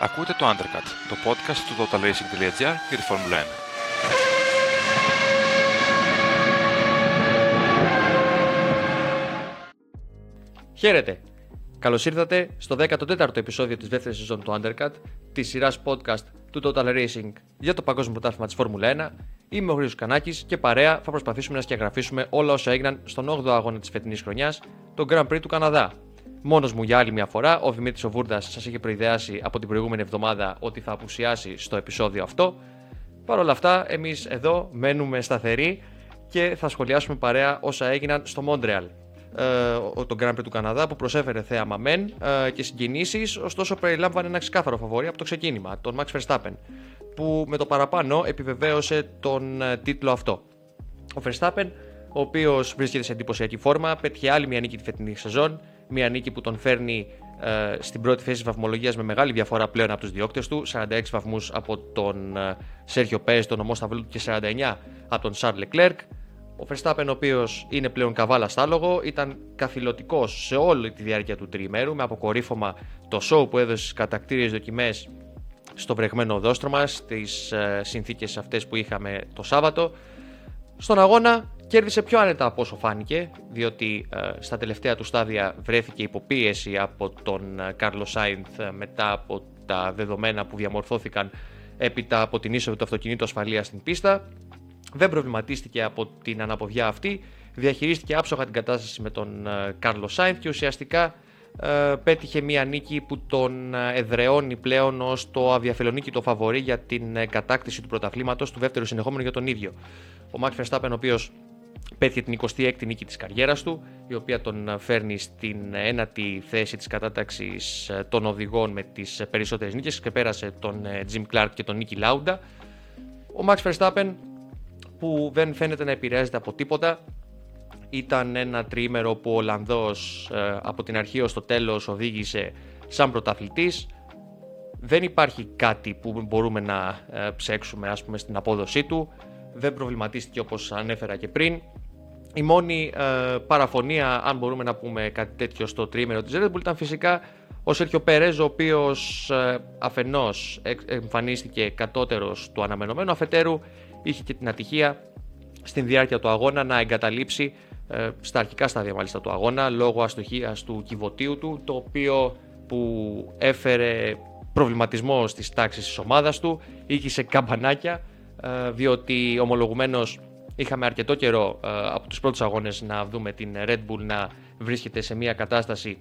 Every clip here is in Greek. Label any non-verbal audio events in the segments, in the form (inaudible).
Ακούτε το Undercut, το podcast του totalracing.gr για τη Φόρμουλα 1. Χαίρετε! Καλώς ήρθατε στο 14ο επεισόδιο της δεύτερης σεζόν του Undercut, της σειράς podcast του Total Racing για το παγκόσμιο πρωτάθλημα της Φόρμουλα 1. Είμαι ο Χρήστος Κανάκης και παρέα θα προσπαθήσουμε να σκιαγραφίσουμε όλα όσα έγιναν στον 8ο αγώνα της φετινής χρονιάς, το Grand Prix του Καναδά. Μόνος μου για άλλη μια φορά, ο Δημήτρης ο Βούρδας σας είχε προειδεάσει από την προηγούμενη εβδομάδα ότι θα απουσιάσει στο επεισόδιο αυτό. Παρ' όλα αυτά, εμείς εδώ μένουμε σταθεροί και θα σχολιάσουμε παρέα όσα έγιναν στο Μόντρεαλ. Ε, το Grand Prix του Καναδά που προσέφερε θέαμα μεν ε, και συγκινήσεις, ωστόσο περιλάμβανε ένα ξεκάθαρο φαβόρι από το ξεκίνημα, τον Max Verstappen, που με το παραπάνω επιβεβαίωσε τον ε, τίτλο αυτό. Ο Verstappen, ο οποίος βρίσκεται σε εντυπωσιακή φόρμα, πέτυχε άλλη μια νίκη τη φετινή σεζόν, μια νίκη που τον φέρνει ε, στην πρώτη θέση τη βαθμολογίας με μεγάλη διαφορά πλέον από τους διώκτες του, 46 βαθμούς από τον ε, Σέρχιο Πέζ, τον ομό Σταυλού και 49 από τον Σαρλ Λεκλέρκ. Ο Verstappen, ο οποίος είναι πλέον καβάλα στάλογο, ήταν καθηλωτικός σε όλη τη διάρκεια του τριημέρου, με αποκορύφωμα το show που έδωσε στι κατακτήριε δοκιμές στο βρεγμένο οδόστρωμα, στι ε, συνθήκες αυτές που είχαμε το Σάββατο. Στον αγώνα κέρδισε πιο άνετα από όσο φάνηκε, διότι ε, στα τελευταία του στάδια βρέθηκε υποπίεση από τον ε, Κάρλος Σάινθ ε, μετά από τα δεδομένα που διαμορφώθηκαν έπειτα από την είσοδο του αυτοκινήτου ασφαλείας στην πίστα. Δεν προβληματίστηκε από την αναποδιά αυτή, διαχειρίστηκε άψογα την κατάσταση με τον Κάρλος Σάινθ και ουσιαστικά πέτυχε μια νίκη που τον εδρεώνει πλέον ως το αδιαφελονίκητο φαβορή για την κατάκτηση του πρωταθλήματος του δεύτερου συνεχόμενου για τον ίδιο. Ο Μάξ Verstappen, ο οποίος πέτυχε την 26η νίκη της καριέρας του, η οποία τον φέρνει στην ένατη θέση της κατάταξης ε, των οδηγών με τις περισσότερες νίκες και πέρασε τον ε, Jim Clark και τον Νίκη Λάουντα. Ο Max Verstappen που δεν φαίνεται να επηρεάζεται από τίποτα ήταν ένα τριήμερο που ο Ολλανδός ε, από την αρχή ως το τέλος οδήγησε σαν πρωταθλητής. Δεν υπάρχει κάτι που μπορούμε να ψέξουμε ας πούμε στην απόδοσή του. Δεν προβληματίστηκε όπως ανέφερα και πριν. Η μόνη ε, παραφωνία, αν μπορούμε να πούμε κάτι τέτοιο στο τρίμερο της Red Bull, ήταν φυσικά ο Σέρχιο Περέζ, ο οποίος ε, αφενός εμφανίστηκε κατώτερος του αναμενωμένου, αφετέρου είχε και την ατυχία στην διάρκεια του αγώνα να εγκαταλείψει ε, στα αρχικά στάδια μάλιστα του αγώνα λόγω αστοχίας του κυβωτίου του, το οποίο που έφερε προβληματισμό στις τάξεις της ομάδας του, είχε καμπανάκια, ε, διότι ομολογουμένως Είχαμε αρκετό καιρό ε, από τους πρώτους αγώνες να δούμε την Red Bull να βρίσκεται σε μια κατάσταση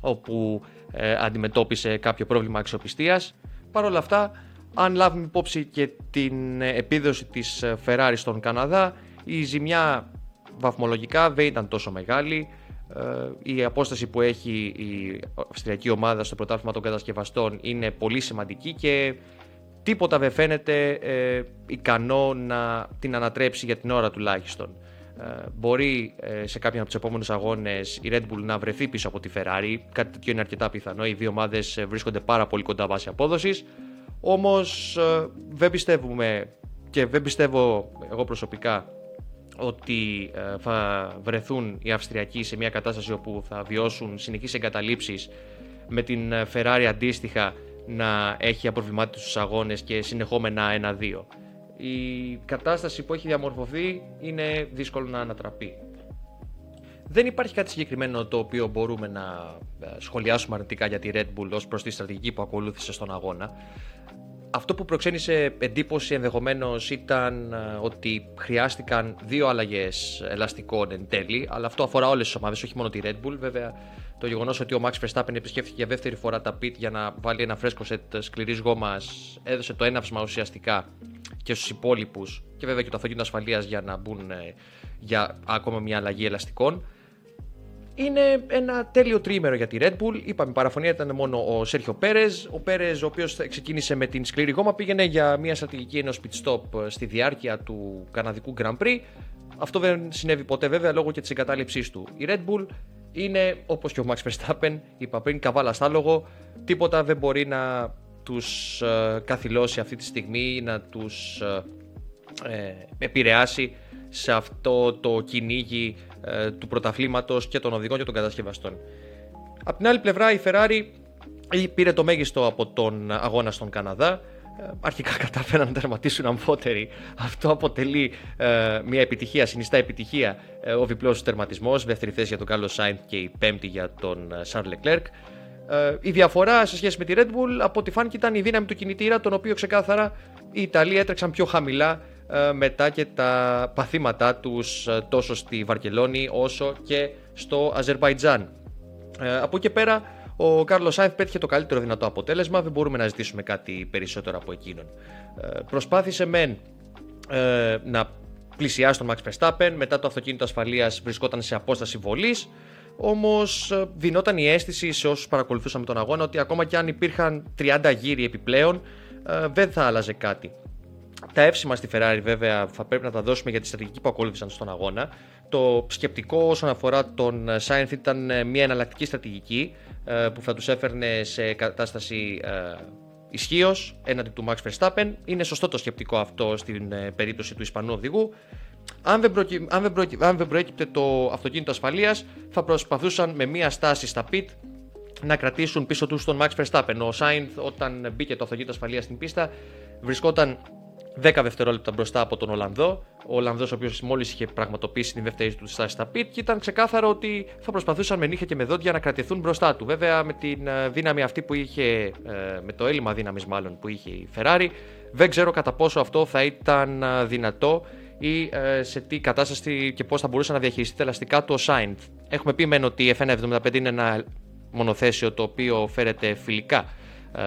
όπου ε, αντιμετώπισε κάποιο πρόβλημα αξιοπιστίας. Παρ' όλα αυτά, αν λάβουμε υπόψη και την επίδοση της Ferrari στον Καναδά, η ζημιά βαθμολογικά δεν ήταν τόσο μεγάλη. Ε, η απόσταση που έχει η αυστριακή ομάδα στο πρωτάθλημα των κατασκευαστών είναι πολύ σημαντική και τίποτα δεν φαίνεται ε, ικανό να την ανατρέψει για την ώρα τουλάχιστον. Ε, μπορεί ε, σε κάποιον από τους επόμενους αγώνες η Red Bull να βρεθεί πίσω από τη Ferrari. Κάτι τέτοιο είναι αρκετά πιθανό. Οι δύο ομάδες ε, βρίσκονται πάρα πολύ κοντά βάσει απόδοσης. Όμως ε, δεν πιστεύουμε και δεν πιστεύω εγώ προσωπικά ότι θα βρεθούν οι Αυστριακοί σε μια κατάσταση όπου θα βιώσουν συνεχείς εγκαταλείψεις με την Ferrari αντίστοιχα να έχει απροβλημάτιτους αγώνες και συνεχόμενα 1-2. Η κατάσταση που έχει διαμορφωθεί είναι δύσκολο να ανατραπεί. Δεν υπάρχει κάτι συγκεκριμένο το οποίο μπορούμε να ε, σχολιάσουμε αρνητικά για τη Red Bull ως προς τη στρατηγική που ακολούθησε στον αγώνα. Αυτό που προξένησε εντύπωση ενδεχομένως ήταν ε, ότι χρειάστηκαν δύο αλλαγές ελαστικών εν τέλει, αλλά αυτό αφορά όλες τις ομάδες, όχι μόνο τη Red Bull. Βέβαια, το γεγονός ότι ο Max Verstappen επισκέφθηκε για δεύτερη φορά τα pit για να βάλει ένα φρέσκο σετ σκληρή γόμας έδωσε το έναυσμα ουσιαστικά και στους υπόλοιπους και βέβαια και το αυτοκίνητο ασφαλείας για να μπουν ε, για ακόμα μια αλλαγή ελαστικών. Είναι ένα τέλειο τρίμερο για τη Red Bull. Είπαμε, η παραφωνία ήταν μόνο ο Σέρχιο Πέρες. Ο Πέρες, ο οποίος ξεκίνησε με την σκληρή γόμα, πήγαινε για μια στρατηγική ενός pit stop ε, στη διάρκεια του καναδικού Grand Prix. Αυτό δεν συνέβη ποτέ βέβαια λόγω και της εγκατάλειψής του. Η Red Bull είναι όπως και ο Max Verstappen, είπα πριν, καβάλα στάλογο. Τίποτα δεν μπορεί να τους ε, καθυλώσει αυτή τη στιγμή ή να τους ε, ε, επηρεάσει σε αυτό το κυνήγι ε, του πρωταθλήματος και των οδηγών και των κατασκευαστών. Απ' την άλλη πλευρά η Ferrari πήρε το μέγιστο από τον αγώνα στον Καναδά. Ε, αρχικά (laughs) κατάφεραν να τερματίσουν αμφότεροι. Αυτό αποτελεί ε, μια επιτυχία, συνιστά επιτυχία ε, ο διπλός τερματισμός. Δεύτερη θέση για τον Κάρλος Σάινθ και η πέμπτη για τον Σαρλ Λεκλέρκ. η διαφορά σε σχέση με τη Red Bull από ό,τι φάνηκε ήταν η δύναμη του κινητήρα, τον οποίο ξεκάθαρα οι Ιταλοί έτρεξαν πιο χαμηλά μετά και τα παθήματά τους τόσο στη Βαρκελόνη όσο και στο Αζερβαϊτζάν. από εκεί πέρα ο Κάρλος Σάινθ πέτυχε το καλύτερο δυνατό αποτέλεσμα, δεν μπορούμε να ζητήσουμε κάτι περισσότερο από εκείνον. Ε, προσπάθησε μεν ε, να πλησιάσει τον Max Verstappen, μετά το αυτοκίνητο ασφαλείας βρισκόταν σε απόσταση βολής. Όμως ε, δινόταν η αίσθηση σε όσους παρακολουθούσαμε τον αγώνα ότι ακόμα και αν υπήρχαν 30 γύρι επιπλέον, ε, δεν θα άλλαζε κάτι. Τα εύσημα στη Ferrari βέβαια θα πρέπει να τα δώσουμε για τη στρατηγική που ακολούθησαν στον αγώνα. Το σκεπτικό όσον αφορά τον Σάινθ ήταν ε, μια εναλλακτική στρατηγική ε, που θα τους έφερνε σε κατάσταση ε, ισχύως έναντι του Max Verstappen. Είναι σωστό το σκεπτικό αυτό στην περίπτωση του Ισπανού οδηγού. Αν δεν, προκυ... αν, δεν προκυ... αν δεν προέκυπτε το αυτοκίνητο ασφαλείας, θα προσπαθούσαν με μία στάση στα pit να κρατήσουν πίσω τους τον Max Verstappen. Ο Σάινθ, όταν μπήκε το αυτοκίνητο ασφαλείας στην πίστα, βρισκόταν 10 δευτερόλεπτα μπροστά από τον Ολλανδό. Ο Ολλανδός, ο οποίος μόλις είχε πραγματοποιήσει την δεύτερη του στάση στα πιτ, και ήταν ξεκάθαρο ότι θα προσπαθούσαν με νύχια και με δόντια να κρατηθούν μπροστά του. Βέβαια, με την ε, δύναμη αυτή που είχε, ε, με το έλλειμμα δύναμης μάλλον που είχε η Ferrari, δεν ξέρω κατά πόσο αυτό θα ήταν ε, δυνατό ή σε τι κατάσταση και πώς θα μπορούσε να διαχειριστεί τα ελαστικά του ο Σάιντ. Έχουμε πει μεν ότι η F175 είναι ένα μονοθέσιο το οποίο φέρεται φιλικά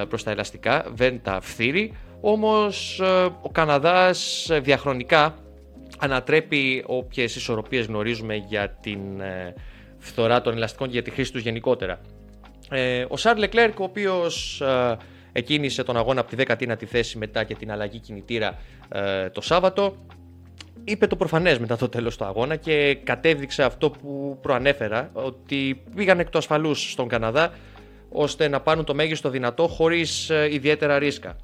προς τα ελαστικά, δεν τα φθείρει. Όμως ε, ο Καναδάς ε, διαχρονικά ανατρέπει όποιες ισορροπίες γνωρίζουμε για την ε, φθορά των ελαστικών και για τη χρήση τους γενικότερα. Ο Σάρλ Λεκλέρκ, ο οποίος εκκίνησε τον αγώνα από τη 19η θέση μετά και την αλλαγή κινητήρα το Σάββατο, είπε το προφανές μετά το τέλος του αγώνα και κατέδειξε αυτό που προανέφερα, ότι πήγαν εκ του ασφαλούς στον Καναδά ώστε να πάρουν το μέγιστο δυνατό χωρίς ιδιαίτερα ρίσκα.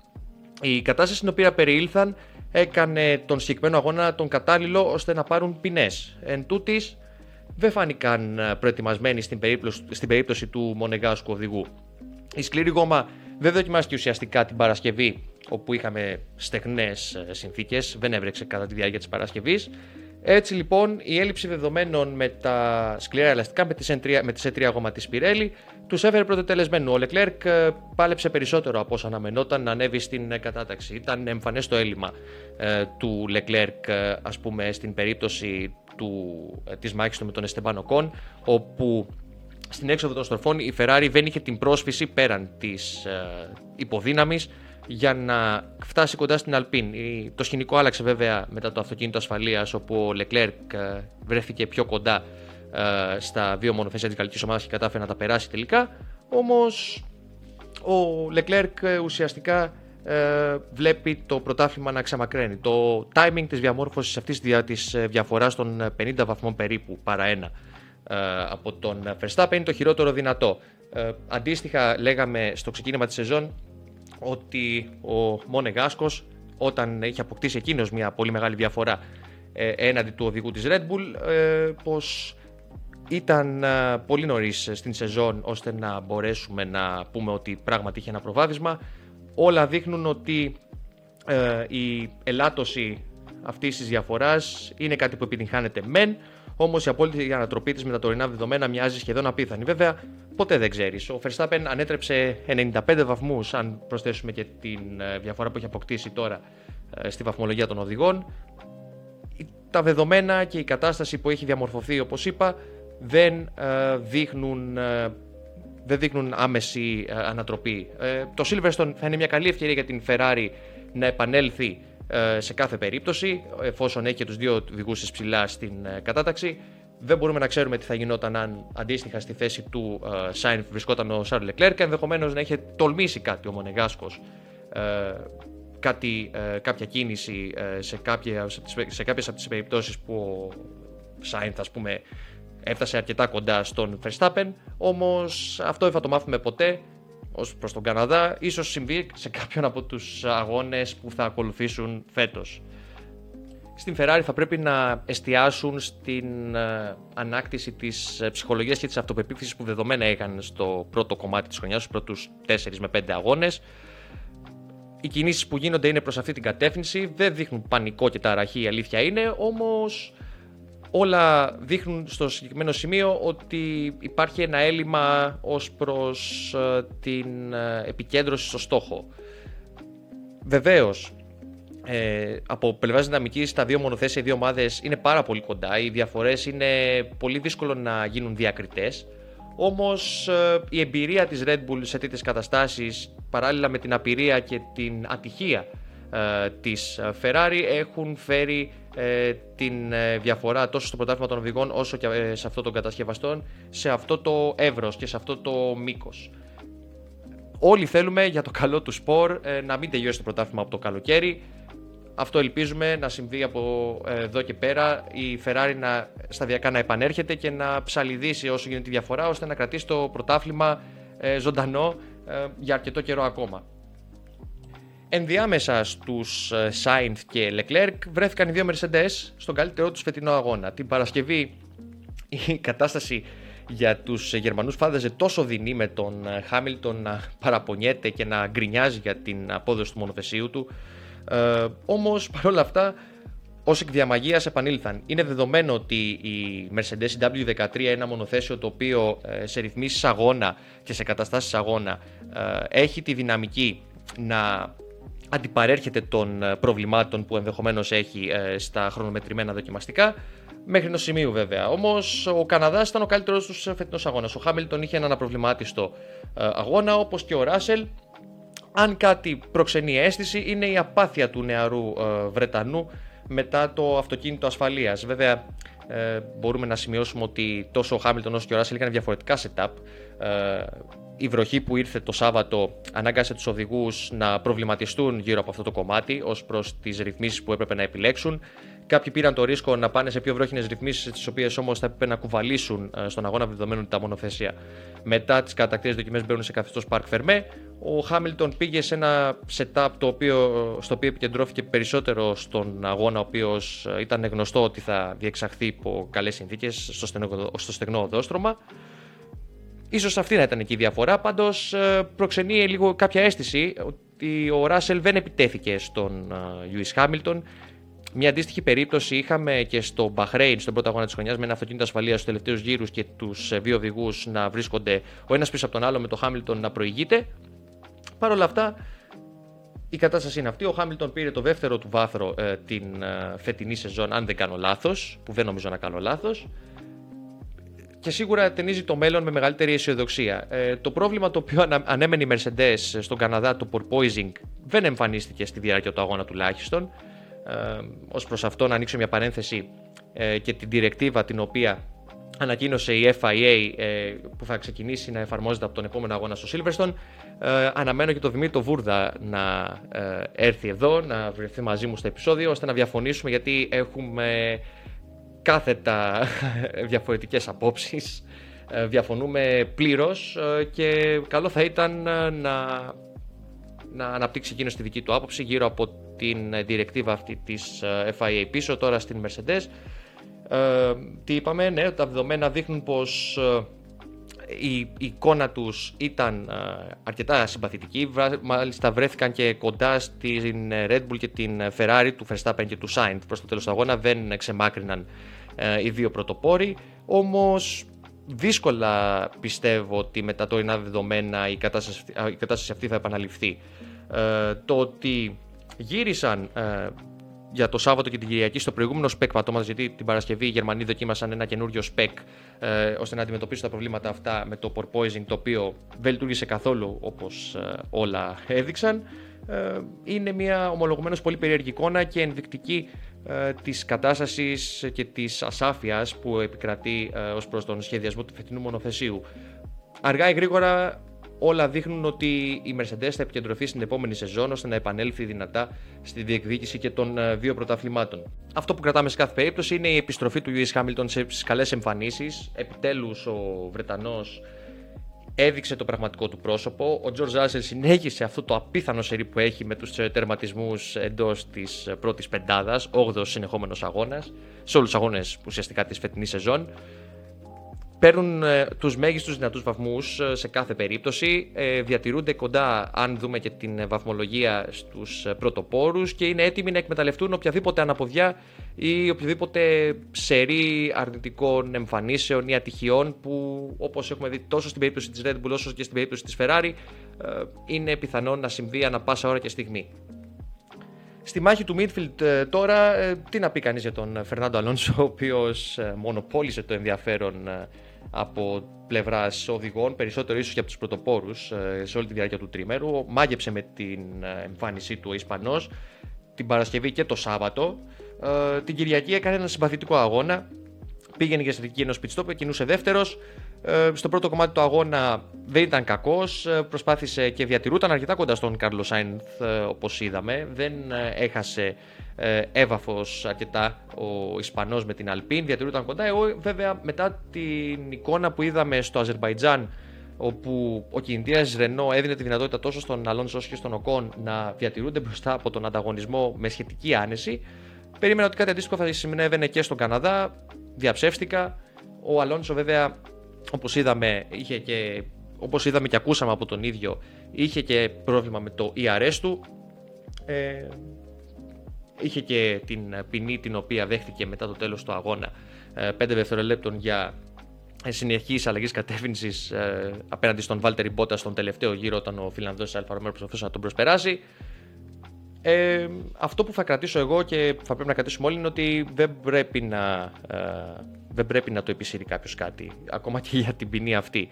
Η κατάσταση στην οποία περιήλθαν έκανε τον συγκεκριμένο αγώνα τον κατάλληλο ώστε να πάρουν ποινές. Εν τούτης, δεν φάνηκαν ε, προετοιμασμένοι στην περίπτωση, στην περίπτωση του Μονεγάσκου οδηγού. Η σκληρή γόμα δεν δοκιμάστηκε ουσιαστικά την Παρασκευή, όπου είχαμε στεγνές ε, συνθήκες, δεν έβρεξε κατά τη διάρκεια της Παρασκευής. Έτσι λοιπόν η έλλειψη δεδομένων με τα σκληρά ελαστικά με τις S3, με τις E3 γόμα της Pirelli τους έφερε πρωτοτελεσμένο. Ο Leclerc ε, πάλεψε περισσότερο από όσο αναμενόταν να ανέβει στην ε, κατάταξη. Ήταν εμφανές το έλλειμμα ε, του Leclerc ε, ας πούμε στην περίπτωση του, ε, της μάχης του με τον Esteban Ocon όπου στην έξοδο των στροφών η Ferrari δεν είχε την πρόσφυση πέραν της ε, υποδύναμης για να φτάσει κοντά στην Αλπίν. Το σκηνικό άλλαξε βέβαια μετά το αυτοκίνητο ασφαλείας, όπου ο Leclerc ε, βρέθηκε πιο κοντά ε, στα δύο μονοθέσια τη γαλλική ομάδα και κατάφερε να τα περάσει τελικά. Όμως ο Leclerc ε, ουσιαστικά βλέπει το πρωτάθλημα να ξαμακραίνει. Το timing της διαμόρφωσης αυτής της διαφοράς των 50 βαθμών περίπου παρά ένα από τον Verstappen είναι το χειρότερο δυνατό. Αντίστοιχα λέγαμε στο ξεκίνημα της σεζόν ότι ο Μονεγάσκος όταν είχε αποκτήσει εκείνος μια πολύ μεγάλη διαφορά ε, έναντι του οδηγού της Red Bull ε, πως ήταν ε, πολύ νωρίς στην σεζόν ώστε να μπορέσουμε να πούμε ότι πράγματι είχε ένα προβάδισμα. Όλα δείχνουν ότι η ελάττωση αυτής της διαφοράς είναι κάτι που επιτυγχάνεται μεν Όμως η απόλυτη ανατροπή της με τα τωρινά δεδομένα μοιάζει σχεδόν απίθανη. Βέβαια, ποτέ δεν ξέρεις. Ο Verstappen ανέτρεψε 95 βαθμούς, αν προσθέσουμε και τη ε, διαφορά που έχει αποκτήσει τώρα ε, στη βαθμολογία των οδηγών. Τα δεδομένα και η κατάσταση που έχει διαμορφωθεί, όπως είπα, δεν ε, δείχνουν δεν δείχνουν άμεση ανατροπή. Το Silverstone θα είναι μια καλή ευκαιρία για την Ferrari να επανέλθει ε, σε κάθε περίπτωση, εφόσον έχει και τους δύο οδηγού ψηλά στην ε, κατάταξη. Δεν μπορούμε να ξέρουμε τι θα γινόταν αν αντίστοιχα στη θέση του ε, Σάιν βρισκόταν ο Σάρλ Λεκλέρ και ενδεχομένως να είχε τολμήσει κάτι ο Μονεγάσκος. κάτι, κάποια κίνηση σε, κάποια, σε κάποιες από τις περιπτώσεις που ο Σάινθ ας πούμε έφτασε αρκετά κοντά στον Verstappen όμως αυτό δεν θα το μάθουμε ποτέ ως προς τον Καναδά, ίσως συμβεί σε κάποιον από τους αγώνες που θα ακολουθήσουν φέτος. στην Ferrari θα πρέπει να εστιάσουν στην ε, ανάκτηση της ε, ψυχολογίας και της αυτοπεποίθησης που δεδομένα είχαν στο πρώτο κομμάτι της χρονιάς, στους πρώτους 4 με 5 αγώνες. Οι κινήσεις που γίνονται είναι προς αυτή την κατεύθυνση, δεν δείχνουν πανικό και ταραχή, η αλήθεια είναι, όμως όλα δείχνουν στο συγκεκριμένο σημείο ότι υπάρχει ένα έλλειμμα ως προς ε, την επικέντρωση στο στόχο. Βεβαίως, ε, από πλευράς δυναμικής, τα δύο μονοθέσια, οι δύο ομάδες είναι πάρα πολύ κοντά. Οι διαφορές είναι πολύ δύσκολο να γίνουν διακριτές. Όμως ε, η εμπειρία της Red Bull σε τέτοιες καταστάσεις, παράλληλα με την απειρία και την ατυχία ε, της Ferrari, έχουν φέρει ε, την ε, διαφορά τόσο στο πρωτάθλημα των οδηγών όσο και ε, σε αυτό των κατασκευαστών σε αυτό το εύρος και σε αυτό το μήκος. Όλοι θέλουμε για το καλό του σπορ να μην τελειώσει το πρωτάθλημα από το καλοκαίρι. Αυτό ελπίζουμε να συμβεί από ε, εδώ και πέρα. Η Ferrari να σταδιακά να επανέρχεται και να ψαλιδίσει όσο γίνεται τη διαφορά ώστε να κρατήσει το πρωτάθλημα ε, ζωντανό ε, για αρκετό καιρό ακόμα. Ενδιάμεσα στους Sainz και Leclerc βρέθηκαν οι δύο Mercedes στον καλύτερό τους φετινό αγώνα. Την Παρασκευή η κατάσταση για τους Γερμανούς φάνταζε τόσο δεινή με τον Χάμιλτον να παραπονιέται και να γκρινιάζει για την απόδοση του μονοθεσίου του ε, Όμως παρόλα αυτά, ως εκ διαμαγείας επανήλθαν. Είναι δεδομένο ότι η Mercedes W13, ένα μονοθέσιο το οποίο ε, σε ρυθμίσεις αγώνα και σε καταστάσεις αγώνα ε, έχει τη δυναμική να αντιπαρέρχεται των ε, προβλημάτων που ενδεχομένως έχει στα χρονομετρημένα δοκιμαστικά. Μέχρι ενός σημείου βέβαια. Όμως ο Καναδάς ήταν ο καλύτερος τους φετινός αγώνας. Ο Χάμιλτον είχε έναν απροβλημάτιστο αγώνα, όπως και ο Ράσελ αν κάτι προξενεί αίσθηση είναι η απάθεια του νεαρού ε, Βρετανού μετά το αυτοκίνητο ασφαλείας. Βέβαια ε, μπορούμε να σημειώσουμε ότι τόσο ο Χάμιλτον όσο και ο Ράσελ είχαν διαφορετικά setup. Ε, η βροχή που ήρθε το Σάββατο ανάγκασε τους οδηγούς να προβληματιστούν γύρω από αυτό το κομμάτι ως προς τις ρυθμίσεις που έπρεπε να επιλέξουν. Κάποιοι πήραν το ρίσκο να πάνε σε πιο βρόχινες ρυθμίσεις, τις οποίες όμως θα έπρεπε να κουβαλήσουν ε, στον αγώνα δεδομένου ότι τα μονοθέσια μετά τις κατακτήρε δοκιμές μπαίνουν σε καθεστώς Park Fermé. Ο Χάμιλτον πήγε σε ένα setup το οποίο, στο οποίο επικεντρώθηκε περισσότερο στον αγώνα, ο οποίος ε, ήταν γνωστό ότι θα διεξαχθεί υπό καλές συνθήκες στο, στενό, στο στεγνό οδόστρωμα. Ίσως αυτή να ήταν εκεί η διαφορά, πάντως ε, προξενεί λίγο κάποια αίσθηση ότι ο Ράσελ δεν επιτέθηκε στον Λιούις Χάμιλτον μια αντίστοιχη περίπτωση είχαμε και στο Μπαχρέιν, στον πρώτο αγώνα της χρονιάς, με ένα αυτοκίνητο ασφαλείας στους τελευταίους γύρους και τους ε, δύο οδηγούς να βρίσκονται ο ένας πίσω από τον άλλο με το Χάμιλτον να προηγείται. Παρ' όλα αυτά, η κατάσταση είναι αυτή. Ο Χάμιλτον πήρε το δεύτερο του βάθρο ε, την ε, φετινή σεζόν, αν δεν κάνω λάθος, που δεν νομίζω να κάνω λάθος. Και σίγουρα ταινίζει το μέλλον με μεγαλύτερη αισιοδοξία. Ε, το πρόβλημα το οποίο ανέμενε η Mercedes στον Καναδά, το porpoising, δεν εμφανίστηκε στη διάρκεια του αγώνα τουλάχιστον. Ε, ως προς αυτό να ανοίξω μια παρένθεση ε, και την διρεκτίβα την οποία ανακοίνωσε η FIA ε, που θα ξεκινήσει να εφαρμόζεται από τον επόμενο αγώνα στο Silverstone. Ε, αναμένω και τον Δημήτρη Βούρδα να ε, έρθει εδώ, να βρεθεί μαζί μου στο επεισόδιο, ώστε να διαφωνήσουμε γιατί έχουμε κάθετα διαφορετικές απόψεις. Ε, διαφωνούμε πλήρως και καλό θα ήταν να, να αναπτύξει εκείνος τη δική του άποψη γύρω από την διρεκτίβα αυτή της ε, FIA πίσω τώρα στην Mercedes. Ε, τι είπαμε, ναι, τα δεδομένα δείχνουν πως ε, η, εικόνα τους ήταν ε, αρκετά συμπαθητική, μάλιστα βρέθηκαν και κοντά στην Red Bull και την Ferrari του Verstappen και του Sainz προς το τέλος του αγώνα, δεν ξεμάκρυναν οι δύο πρωτοπόροι, όμως δύσκολα πιστεύω ότι με τα τωρινά δεδομένα η κατάσταση, η κατάσταση αυτή θα επαναληφθεί. το ότι γύρισαν ε, για το Σάββατο και την Κυριακή στο προηγούμενο spec πατώματος, γιατί την Παρασκευή οι Γερμανοί δοκίμασαν ένα καινούριο spec ε, ώστε να αντιμετωπίσουν τα προβλήματα αυτά με το porpoising, το οποίο δεν λειτουργήσε καθόλου όπως ε, όλα έδειξαν. Ε, είναι μια ομολογουμένως πολύ περίεργη εικόνα και ενδεικτική ε, της κατάστασης και της ασάφειας που επικρατεί ε, ως προς τον σχεδιασμό του φετινού μονοθεσίου. Αργά ή γρήγορα όλα δείχνουν ότι η Mercedes θα επικεντρωθεί στην επόμενη σεζόν ώστε να επανέλθει δυνατά στη διεκδίκηση και των ε, δύο πρωταθλημάτων. Αυτό που κρατάμε σε κάθε περίπτωση είναι η επιστροφή του Lewis Hamilton σε καλέ εμφανίσεις. Επιτέλους ο Βρετανός έδειξε το πραγματικό του πρόσωπο. Ο George Russell συνέχισε αυτό το απίθανο σερί που έχει με τους ε, τερματισμούς εντός της ε, πρώτης πεντάδας, 8ο συνεχόμενος αγώνας, σε όλους τους αγώνες ουσιαστικά της φετινής σεζόν παίρνουν ε, τους μέγιστους δυνατούς βαθμούς ε, σε κάθε περίπτωση, ε, διατηρούνται κοντά αν δούμε και την ε, βαθμολογία στους ε, πρωτοπόρους και είναι έτοιμοι να εκμεταλλευτούν οποιαδήποτε αναποδιά ή οποιοδήποτε σερί αρνητικών εμφανίσεων ή ατυχιών που όπως έχουμε δει τόσο στην περίπτωση της Red Bull όσο και στην περίπτωση της Ferrari ε, είναι πιθανόν να συμβεί ανα πάσα ώρα και στιγμή. Στη μάχη του midfield ε, τώρα, ε, τι να πει κανείς για τον Φερνάντο Αλόνσο, ο οποίος ε, μονοπόλησε το ενδιαφέρον ε, από πλευράς οδηγών, περισσότερο ίσως και από τους πρωτοπόρους ε, σε όλη τη διάρκεια του τριμέρου. Μάγεψε με την ε, εμφάνισή του ο Ισπανός την Παρασκευή και το Σάββατο. Ε, την Κυριακή έκανε ένα συμπαθητικό αγώνα. Πήγαινε για στρατηγική ενός pit stop, κινούσε δεύτερος. Ε, στο πρώτο κομμάτι του αγώνα δεν ήταν κακός. Προσπάθησε και διατηρούταν αρκετά κοντά στον Κάρλος Σάινθ, όπως είδαμε. Δεν έχασε ε, έδαφος αρκετά ο Ισπανός με την Αλπίν, διατηρούταν κοντά. Εγώ βέβαια μετά την εικόνα που είδαμε στο Αζερβαϊτζάν όπου ο κινητήρας Ρενό έδινε τη δυνατότητα τόσο στον Αλόνσο όσο και στον Οκόν να διατηρούνται μπροστά από τον ανταγωνισμό με σχετική άνεση. Περίμενα ότι κάτι αντίστοιχο θα συνέβαινε και στον Καναδά. Διαψεύστηκα. Ο Αλόνσο βέβαια όπως είδαμε, είχε και, όπως είδαμε και ακούσαμε από τον ίδιο, είχε και πρόβλημα με το ERS του. Ε, είχε και την ποινή την οποία δέχτηκε μετά το τέλος του αγώνα 5 δευτερολέπτων για συνεχής αλλαγής κατεύθυνσης ε, απέναντι στον Βάλτερι Μπότα στον τελευταίο γύρο, όταν ο Φιλανδός Alfa Romeo προσπαθούσε να τον προσπεράσει. Ε, αυτό που θα κρατήσω εγώ και θα πρέπει να κρατήσουμε όλοι είναι ότι δεν πρέπει να, ε, δεν πρέπει να το επισύρει κάποιος κάτι, ακόμα και για την ποινή αυτή.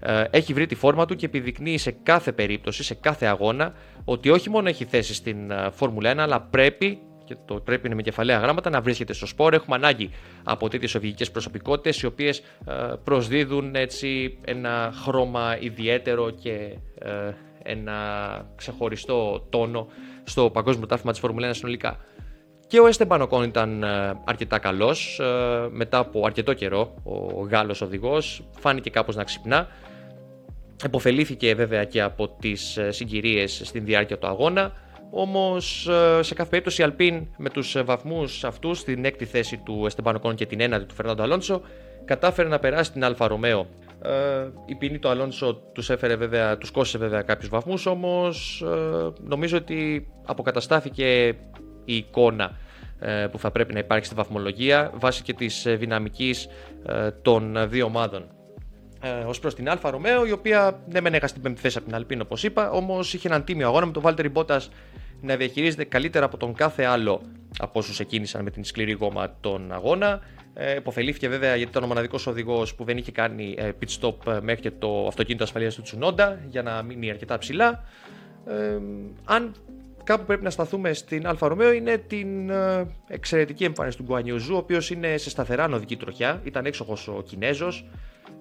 Ε, έχει βρει τη φόρμα του και επιδεικνύει σε κάθε περίπτωση, σε κάθε αγώνα, ότι όχι μόνο έχει θέση στην ε, Φόρμουλα 1, αλλά πρέπει και το πρέπει είναι με κεφαλαία γράμματα να βρίσκεται στο σπόρο. Έχουμε ανάγκη από τέτοιες οδηγικές προσωπικότητες, οι οποίες προσδίδουν έτσι ένα χρώμα ιδιαίτερο και ε, ένα ξεχωριστό τόνο στο παγκόσμιο τάφημα της Φόρμουλα 1 συνολικά. Και ο Έστεμπαν Οκόν ήταν ε, αρκετά καλός. Ε, μετά από αρκετό καιρό, ο Γάλλος οδηγός φάνηκε κάπως να ξυπνά. Επωφελήθηκε βέβαια και από τις συγκυρίες στην διάρκεια του αγώνα. Όμως σε κάθε περίπτωση η Alpine με τους βαθμούς αυτούς, στην έκτη θέση του Εστεμπάν Οκόν και την ένατη του Φερνάντο Αλόνσο, κατάφερε να περάσει την Alfa Romeo. Ε, η ποινή του Αλόνσο τους έφερε βέβαια, τους κόστησε βέβαια κάποιους βαθμούς, όμως ε, νομίζω ότι αποκαταστάθηκε η εικόνα ε, που θα πρέπει να υπάρχει στη βαθμολογία βάσει και της δυναμικής των δύο ομάδων. Ε, Ως προς την Alfa Romeo, η οποία ναι, μεν έχασε την πέμπτη θέση από την Alpine όπως είπα, όμως είχε έναν τίμιο αγώνα με τον Βάλτερι Μπότα να διαχειρίζεται καλύτερα από τον κάθε άλλο από όσους εκκίνησαν με την σκληρή γόμα τον αγώνα. Ε, επωφελήθηκε βέβαια γιατί ήταν ο μοναδικός οδηγός που δεν είχε κάνει ε, pit stop ε, μέχρι και το αυτοκίνητο ασφαλείας του Τσουνόντα για να μείνει αρκετά ψηλά. Ε, αν κάπου πρέπει να σταθούμε στην Alfa Romeo είναι την ε, εξαιρετική εμφάνιση του Γκουανιού Ζου, ο οποίος είναι σε σταθερά ανοδική τροχιά. Ήταν έξοχος ο Κινέζος.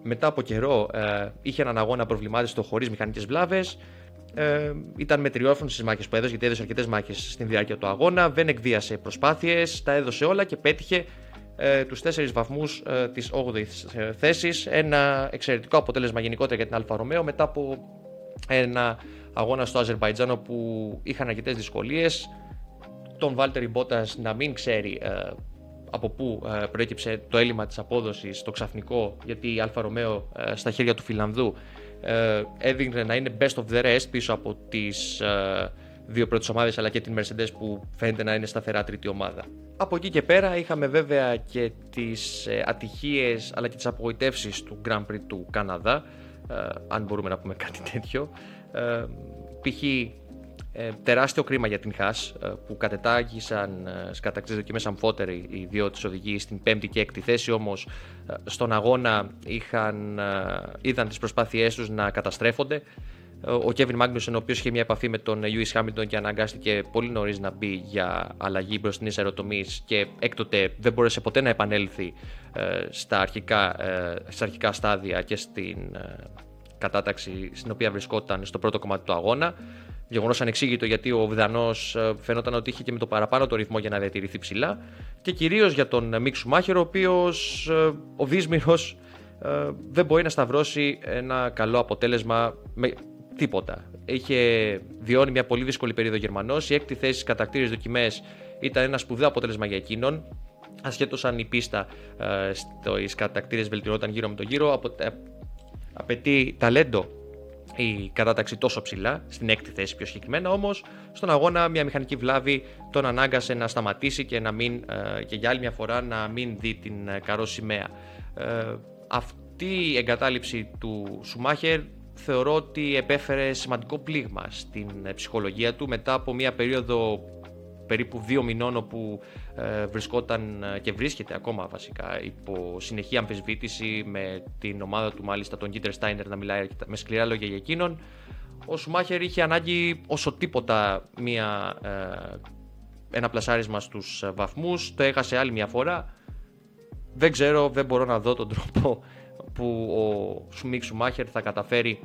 Μετά από καιρό ε, είχε έναν αγώνα απροβλημάτιστο χωρίς μηχανικές βλάβες. Ε, ήταν μετριόφωνος στις μάχες που έδωσε, γιατί έδωσε αρκετές μάχες στην διάρκεια του αγώνα. Δεν εκβίασε προσπάθειες, τα έδωσε όλα και πέτυχε ε, τους 4 βαθμούς ε, της 8η θέσης. Ένα εξαιρετικό αποτέλεσμα γενικότερα για την Alfa Romeo μετά από ένα αγώνα στο Αζερμπαϊτζάν όπου είχαν αρκετές δυσκολίες. Τον Βάλτερι Μπότα να μην ξέρει ε, από πού ε, προέκυψε το έλλειμμα της απόδοσης, το ξαφνικό, γιατί η Alfa Romeo ε, στα χέρια του Φιλανδού ε, έδειχνε να είναι best of the rest πίσω από τις δύο πρώτες ομάδες αλλά και την Mercedes που φαίνεται να είναι σταθερά τρίτη ομάδα. Από εκεί και πέρα είχαμε βέβαια και τις ατυχίες αλλά και τις απογοητεύσεις του Grand Prix του Καναδά, αν μπορούμε να πούμε κάτι τέτοιο. Π.χ. Ε, τεράστιο κρίμα για την Χάς ε, που κατετάγησαν ε, στι κατακτήσει δοκιμέ αμφότεροι οι δύο της οδηγοί στην πέμπτη και έκτη θέση. Όμως ε, στον αγώνα είχαν, είδαν τις προσπάθειές τους να καταστρέφονται. Ο Κέβιν Μάγνουσον, ο οποίος είχε μια επαφή με τον Λιούι Χάμιλτον και αναγκάστηκε πολύ νωρίς να μπει για αλλαγή μπροστινή αεροτομή και έκτοτε δεν μπόρεσε ποτέ να επανέλθει στα αρχικά, στα αρχικά στάδια και στην κατάταξη στην οποία βρισκόταν στο πρώτο κομμάτι του αγώνα. Γεγονός ανεξήγητο γιατί ο Βδανό ε, φαινόταν ότι είχε και με το παραπάνω το ρυθμό για να διατηρηθεί ψηλά. Και κυρίως για τον Μίξου Μάχερο, ο οποίος ε, ο Δύσμηρο ε, δεν μπορεί να σταυρώσει ένα καλό αποτέλεσμα με τίποτα. Είχε βιώνει μια πολύ δύσκολη περίοδο Γερμανός. Η έκτη θέση στι κατακτήρε δοκιμές ήταν ένα σπουδαίο αποτέλεσμα για εκείνον. Ασχέτως αν η πίστα ε, στι κατακτήρε βελτιωνόταν γύρω με το γύρο, απο, ε, απαιτεί ταλέντο η κατάταξη τόσο ψηλά, στην έκτη θέση πιο συγκεκριμένα, όμως στον αγώνα μια μηχανική βλάβη τον ανάγκασε να σταματήσει και, να μην, ε, και για άλλη μια φορά να μην δει την ε, καρό σημαία. Ε, αυτή η εγκατάλειψη του Σουμάχερ θεωρώ ότι επέφερε σημαντικό πλήγμα στην ψυχολογία του μετά από μια περίοδο περίπου δύο μηνών όπου ε, βρισκόταν ε, και βρίσκεται ακόμα βασικά υπό συνεχή αμφισβήτηση με την ομάδα του μάλιστα τον Γκίτερ Στάινερ να μιλάει με σκληρά λόγια για εκείνον. Ο Σουμάχερ είχε ανάγκη όσο τίποτα μια, ε, ένα πλασάρισμα στους βαθμούς, το έχασε άλλη μια φορά. Δεν ξέρω, δεν μπορώ να δω τον τρόπο που ο Σουμίξ Σουμάχερ θα καταφέρει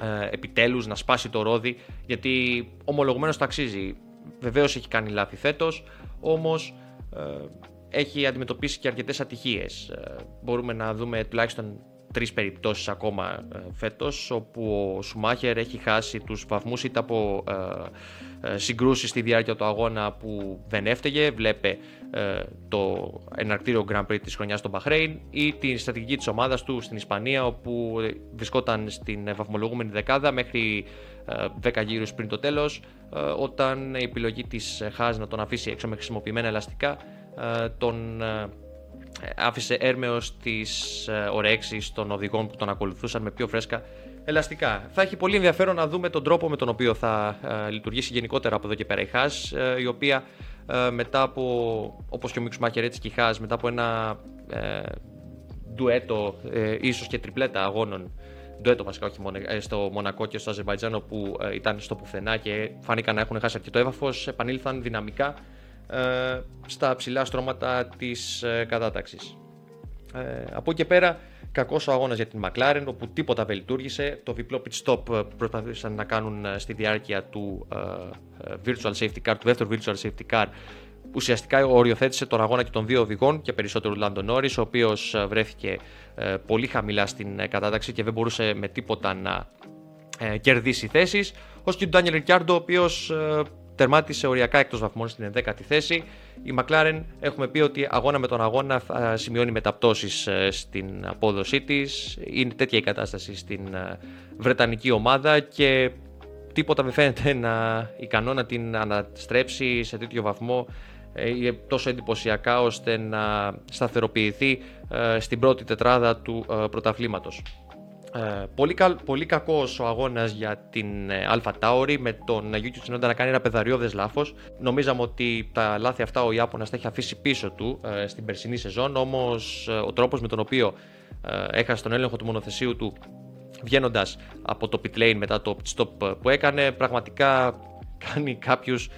ε, επιτέλους να σπάσει το ρόδι γιατί ομολογουμένως τα αξίζει Βεβαίως έχει κάνει λάθη φέτος, όμως ε, έχει αντιμετωπίσει και αρκετές ατυχίες. Ε, μπορούμε να δούμε τουλάχιστον τρεις περιπτώσεις ακόμα ε, φέτος, όπου ο Σουμάχερ έχει χάσει τους βαθμούς είτε από ε, ε, συγκρούσεις στη διάρκεια του αγώνα που δεν έφταιγε, βλέπε ε, το εναρκτήριο Grand Prix της χρονιάς στο Μπαχρέιν ή την στρατηγική της ομάδας του στην Ισπανία, όπου βρισκόταν στην βαθμολογούμενη δεκάδα μέχρι 10 γύρους πριν το τέλος όταν η επιλογή της Χάζ να τον αφήσει έξω με χρησιμοποιημένα ελαστικά τον άφησε έρμεος τις ορέξεις των οδηγών που τον ακολουθούσαν με πιο φρέσκα ελαστικά. Θα έχει πολύ ενδιαφέρον να δούμε τον τρόπο με τον οποίο θα λειτουργήσει γενικότερα από εδώ και πέρα η Χάζ η οποία μετά από, όπως και ο Μίξ Μάχερ έτσι και η Χάζ μετά από ένα ε, ντουέτο ε, ίσως και τριπλέτα αγώνων ντουέτο βασικά, όχι μόνο, ε, στο Μονακό και στο Αζερβαϊτζάν, όπου ε, ήταν στο πουθενά και φάνηκαν να έχουν χάσει αρκετό έδαφος, επανήλθαν δυναμικά ε, στα ψηλά στρώματα της ε, κατάταξης. Ε, από εκεί και πέρα, κακός ο αγώνας για την McLaren, όπου τίποτα δεν λειτουργήσε. Το διπλό pit stop προσπαθήσαν να κάνουν στη διάρκεια του virtual safety car, του δεύτερου virtual safety car, ουσιαστικά οριοθέτησε τον αγώνα και των δύο οδηγών και περισσότερο Λάντο Νόρι, ο οποίος βρέθηκε ε, πολύ χαμηλά στην ε, κατάταξη και δεν μπορούσε με τίποτα να ε, κερδίσει θέσεις. Ω και του Ντάνιελ Ρικιάρντο, ο οποίος τερμάτισε οριακά εκτός βαθμών στην 11η θέση. Η McLaren έχουμε πει ότι αγώνα με τον αγώνα θα σημειώνει μεταπτώσεις στην απόδοσή της. Είναι τέτοια η κατάσταση στην Βρετανική ομάδα και τίποτα δεν φαίνεται να ικανό να την αναστρέψει σε τέτοιο βαθμό ε, τόσο εντυπωσιακά ώστε να σταθεροποιηθεί ε, στην πρώτη τετράδα του ε, πρωταθλήματος. πολύ, καλ, πολύ κακός ο αγώνας για την Αλφα Tauri με τον Yuki Tsunoda να κάνει ένα πεδαριώδες λάθος. Νομίζαμε ότι τα λάθη αυτά ο Ιάπωνας τα έχει αφήσει πίσω του στην περσινή σεζόν, όμως ο τρόπος με τον οποίο έχασε τον έλεγχο του μονοθεσίου του βγαίνοντας από το pit lane μετά το pit stop που έκανε, πραγματικά κάνει κάποιους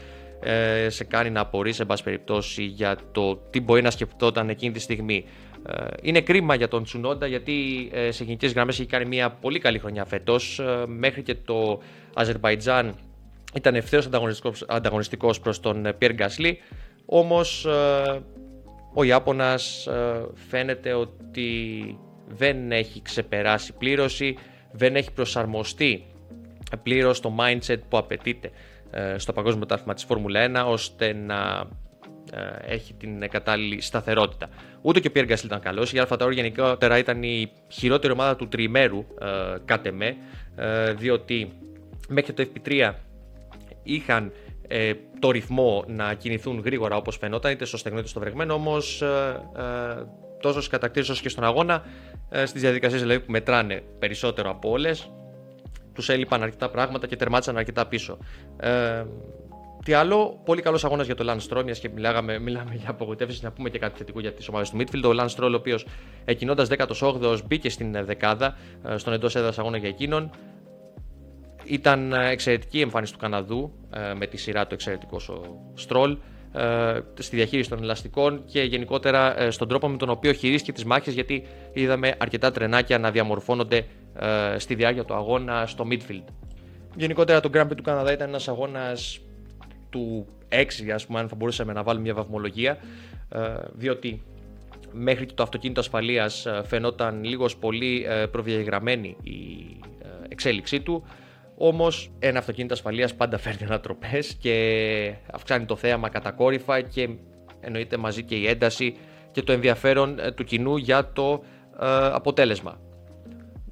ε, σε κάνει να απορρεί σε πάση περιπτώσει για το τι μπορεί να σκεφτόταν εκείνη τη στιγμή. Ε, είναι κρίμα για τον Τσουνόντα γιατί ε, σε γενικές γραμμές έχει κάνει μια πολύ καλή χρονιά φέτος. Μέχρι και το Αζερβαϊτζάν ήταν ευθέως ανταγωνιστικός προς τον Πιέρ Γκάσλι. Όμως ο Ιάπωνας φαίνεται ότι δεν έχει ξεπεράσει πλήρωση, δεν έχει προσαρμοστεί πλήρως το mindset που απαιτείται ε, στο παγκόσμιο τάθμα της Φόρμουλα 1 ώστε να ε, έχει την κατάλληλη σταθερότητα. Ούτε και ο Πιέρ Γκάσλ ήταν καλός. Η Αλφα γενικότερα ήταν η χειρότερη ομάδα του τριημέρου, ε, κάτε με, διότι μέχρι το FP3 είχαν το ρυθμό να κινηθούν γρήγορα όπως φαινόταν, είτε στο στεγνό είτε στο βρεγμένο, όμως τόσος στις κατακτήσεις όσο και στον αγώνα, στις διαδικασίες δηλαδή που μετράνε περισσότερο από όλες, τους έλειπαν αρκετά πράγματα και τερμάτισαν αρκετά πίσω. Ε, τι άλλο, πολύ καλός αγώνας για το Lance Stroll, μιας και μιλάγαμε, μιλάμε για απογοητεύσεις, να πούμε και κάτι θετικό για τις ομάδες του Midfield. Ο Lance Stroll, ο οποίος εκκινώντα 18ο, μπήκε στην δεκάδα, ε, στον εντός έδρας αγώνα για εκείνον. Ήταν εξαιρετική η εμφάνιση του Καναδού, ε, με τη σειρά του εξαιρετικό ο Stroll, ε, στη διαχείριση των ελαστικών και γενικότερα στον τρόπο με τον οποίο χειρίστηκε τις μάχες, γιατί είδαμε αρκετά τρενάκια να διαμορφώνονται ε, στη διάρκεια του αγώνα στο midfield. Γενικότερα το Grand Prix του Καναδά ήταν ένας αγώνας του 6 ας πούμε αν θα μπορούσαμε να βάλουμε μια βαθμολογία ε, διότι μέχρι και το αυτοκίνητο ασφαλείας φαινόταν λίγος πολύ προδιαγραμμένη η εξέλιξή του. Όμως, ένα αυτοκίνητο ασφαλείας πάντα φέρνει ανατροπές και αυξάνει το θέαμα κατακόρυφα και εννοείται μαζί και η ένταση και το ενδιαφέρον του κοινού για το αποτέλεσμα.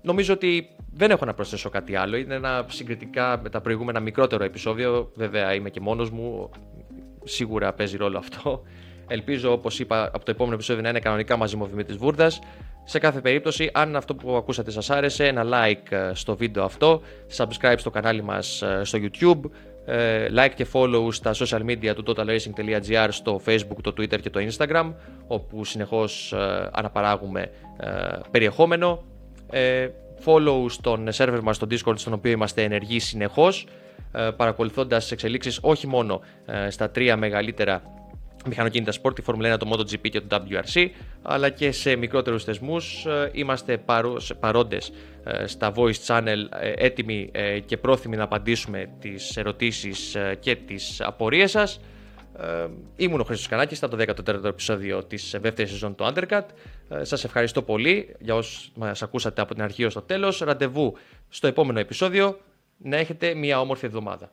Νομίζω ότι δεν έχω να προσθέσω κάτι άλλο. Είναι ένα συγκριτικά με τα προηγούμενα μικρότερο επεισόδιο. Βέβαια είμαι και μόνος μου. Σίγουρα παίζει ρόλο αυτό. Ελπίζω, όπως είπα, από το επόμενο επεισόδιο να είναι κανονικά μαζί μου ο Βούρδας. Σε κάθε περίπτωση, αν αυτό που ακούσατε σας άρεσε, ένα like ε, στο βίντεο αυτό, subscribe στο κανάλι μας ε, στο YouTube, ε, like και follow στα social media του totalracing.gr στο facebook, το twitter και το instagram, όπου συνεχώς αναπαράγουμε περιεχόμενο follow στον server μας στο Discord στον οποίο είμαστε ενεργοί συνεχώς ε, παρακολουθώντας τις εξελίξεις όχι μόνο ε, στα τρία μεγαλύτερα μηχανοκίνητα sport, τη Formula 1, το MotoGP και το WRC, αλλά και σε μικρότερους θεσμούς. Ε, είμαστε παρόντες στα voice channel, έτοιμοι και πρόθυμοι να απαντήσουμε τις ερωτήσεις και τις απορίες σας. Ε, ήμουν ο Χρήστος Κανάκης, ήταν το 14ο επεισόδιο της δεύτερης σεζόν του Undercut. Ε, σας ευχαριστώ πολύ για όσους μας ακούσατε από την αρχή ως το τέλος. Ραντεβού στο επόμενο επεισόδιο. Να έχετε μια όμορφη εβδομάδα.